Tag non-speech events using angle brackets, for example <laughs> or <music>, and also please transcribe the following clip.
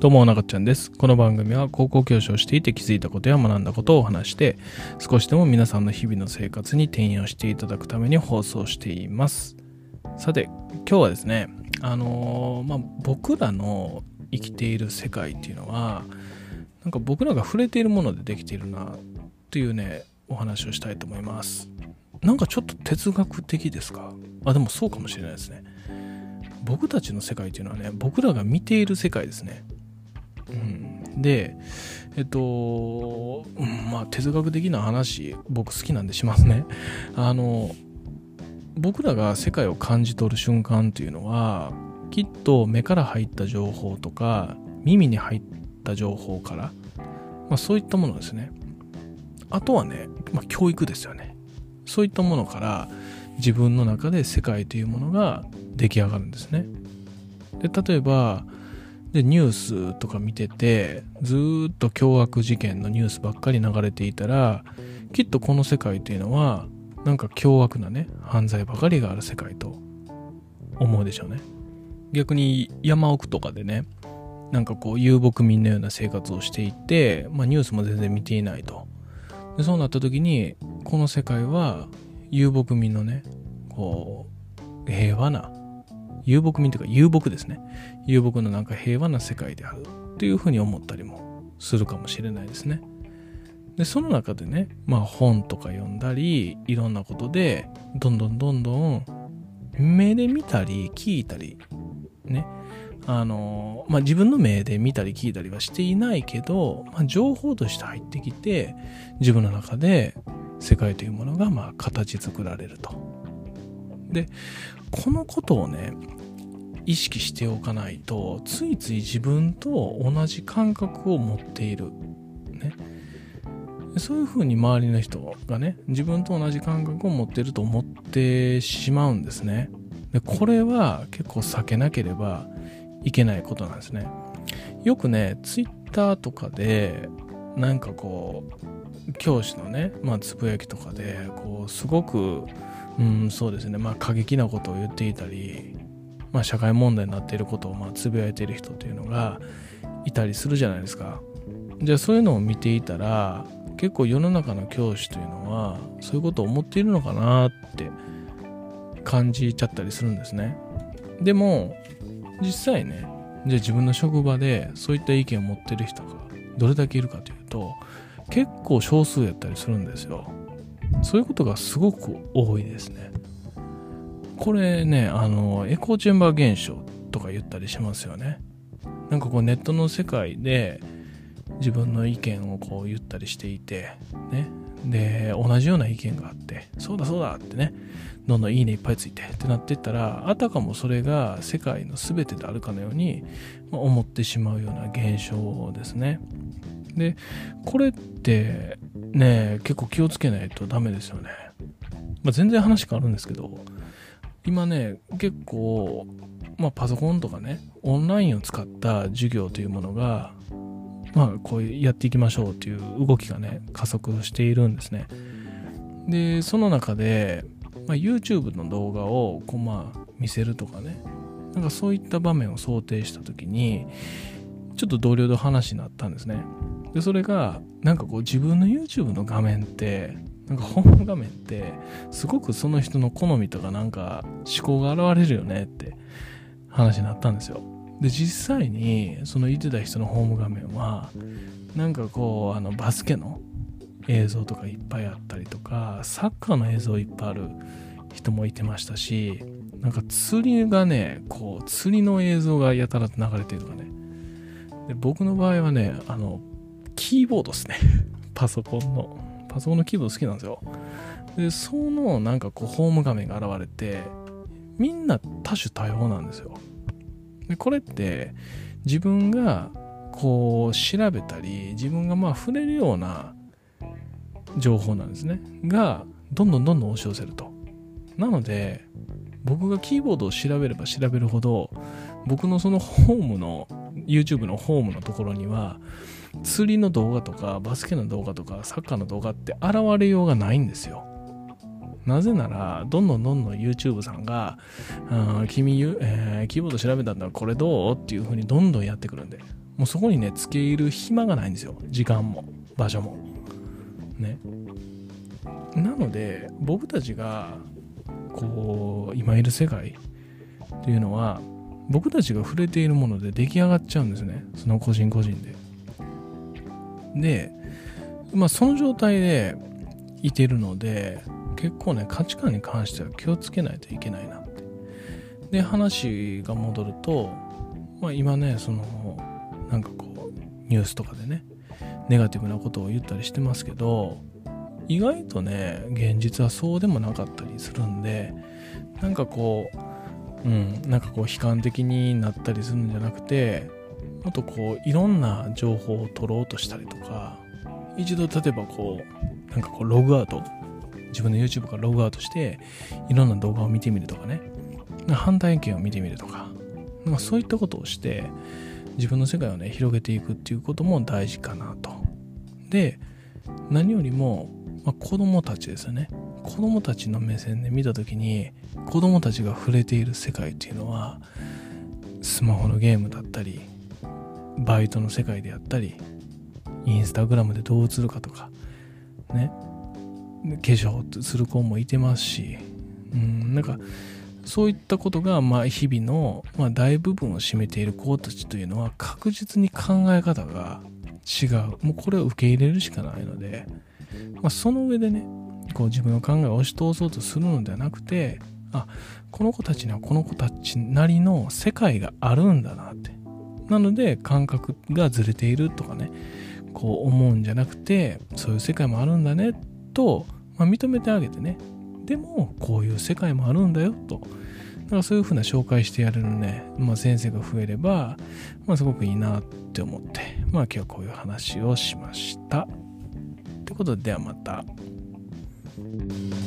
どうも、なかちゃんです。この番組は高校教師をしていて気づいたことや学んだことを話して、少しでも皆さんの日々の生活に転用していただくために放送しています。さて、今日はですね、あのーまあ、僕らの生きている世界っていうのは、なんか僕らが触れているものでできているなっていうね、お話をしたいと思います。なんかちょっと哲学的ですか？あ、でもそうかもしれないですね。僕たちの世界っていうのはね、僕らが見ている世界ですね。うん、で、えっと、うんまあ哲学的な話、僕好きなんでしますね。<laughs> あの、僕らが世界を感じ取る瞬間っていうのは、きっと目から入った情報とか、耳に入った情報から、まあそういったものですね。あとはね、まあ教育ですよね。そういったものから自分の中で世界というものが出来上がるんですね。で、例えば、でニュースとか見ててずっと凶悪事件のニュースばっかり流れていたらきっとこの世界というのはなんか凶悪なね犯罪ばかりがある世界と思うでしょうね。逆に山奥とかでねなんかこう遊牧民のような生活をしていて、まあ、ニュースも全然見ていないと。でそうなった時にこの世界は遊牧民のねこう平和な遊牧民というか遊牧ですね遊牧のなんか平和な世界であるっていうふうに思ったりもするかもしれないですね。で、その中でね、まあ本とか読んだり、いろんなことで、どんどんどんどん、目で見たり、聞いたり、ね、あの、まあ自分の目で見たり聞いたりはしていないけど、まあ情報として入ってきて、自分の中で世界というものが、まあ形作られると。で、このことをね、意識しておかないとついつい自分と同じ感覚を持っている、ね、そういうふうに周りの人がね自分と同じ感覚を持っていると思ってしまうんですね。でこれは結構避けなければいけないことなんですね。よくねツイッターとかでなんかこう教師のねまあつぶやきとかでこうすごくうんそうですねまあ過激なことを言っていたりまあ、社会問題になっていることをまつぶやいている人というのがいたりするじゃないですか。じゃあそういうのを見ていたら結構世の中の教師というのはそういうことを思っているのかなって感じちゃったりするんですね。でも実際ねじゃあ自分の職場でそういった意見を持ってる人がどれだけいるかというと結構少数やったりするんですよ。そういうことがすごく多いですね。これね、あの、エコーチェンバー現象とか言ったりしますよね。なんかこうネットの世界で自分の意見をこう言ったりしていて、ね。で、同じような意見があって、そうだそうだってね、どんどんいいねいっぱいついてってなってったら、あたかもそれが世界の全てであるかのように思ってしまうような現象ですね。で、これってね、結構気をつけないとダメですよね。まあ、全然話変わるんですけど、今ね結構、まあ、パソコンとかねオンラインを使った授業というものがまあこうやっていきましょうという動きがね加速しているんですねでその中で、まあ、YouTube の動画をこうまあ見せるとかねなんかそういった場面を想定した時にちょっと同僚と話になったんですねでそれがなんかこう自分の YouTube の画面ってなんかホーム画面ってすごくその人の好みとかなんか思考が現れるよねって話になったんですよ。で実際にその言ってた人のホーム画面はなんかこうあのバスケの映像とかいっぱいあったりとかサッカーの映像いっぱいある人もいてましたしなんか釣りがねこう釣りの映像がやたらと流れてるとかねで僕の場合はねあのキーボードですね <laughs> パソコンのパソコンのキーボード好きなんですよ。で、そのなんかこうホーム画面が現れて、みんな多種多様なんですよ。で、これって自分がこう調べたり、自分がまあ触れるような情報なんですね。が、どんどんどんどん押し寄せると。なので、僕がキーボードを調べれば調べるほど、僕のそのホームの、YouTube のホームのところには、釣りの動画とかバスケの動画とかサッカーの動画って現れようがないんですよ。なぜなら、どんどんどんどん YouTube さんが、君、えー、キーボード調べたんだこれどう？っていう風にどんどんやってくるんで。もうそこにね、つけ入る暇がないんですよ。時間も、場所も。ね。なので、僕たちが、こう、今いる世界っていうのは、僕たちが触れているもので出来上がっちゃうんですね。その個人個人で。で、まあその状態でいてるので、結構ね、価値観に関しては気をつけないといけないなって。で、話が戻ると、まあ今ね、その、なんかこう、ニュースとかでね、ネガティブなことを言ったりしてますけど、意外とね、現実はそうでもなかったりするんで、なんかこう、うん、なんかこう悲観的になったりするんじゃなくて、もっとこう、いろんな情報を取ろうとしたりとか、一度例えばこう、なんかこう、ログアウト、自分の YouTube からログアウトして、いろんな動画を見てみるとかね、反対意見を見てみるとか、なんかそういったことをして、自分の世界をね、広げていくっていうことも大事かなと。で、何よりも、まあ、子供たちですよね。子供たちの目線で見た時に、子供たちが触れている世界っていうのは、スマホのゲームだったり、バイトの世界であったり、インスタグラムでどう映るかとか、ね、化粧する子もいてますし、うん、なんか、そういったことが、まあ、日々の、ま、大部分を占めている子たちというのは確実に考え方が違う。もうこれを受け入れるしかないので、まあ、その上でね、こう自分の考えを押し通そうとするのではなくて、あ、この子たちにはこの子たちなりの世界があるんだなって。なので感覚がずれているとかね、こう思うんじゃなくて、そういう世界もあるんだねと、まあ、認めてあげてね、でもこういう世界もあるんだよと。だからそういうふうな紹介してやれるね、まあ、先生が増えれば、まあ、すごくいいなって思って、まあ今日はこういう話をしました。ってことで、ではまた。Mm-hmm.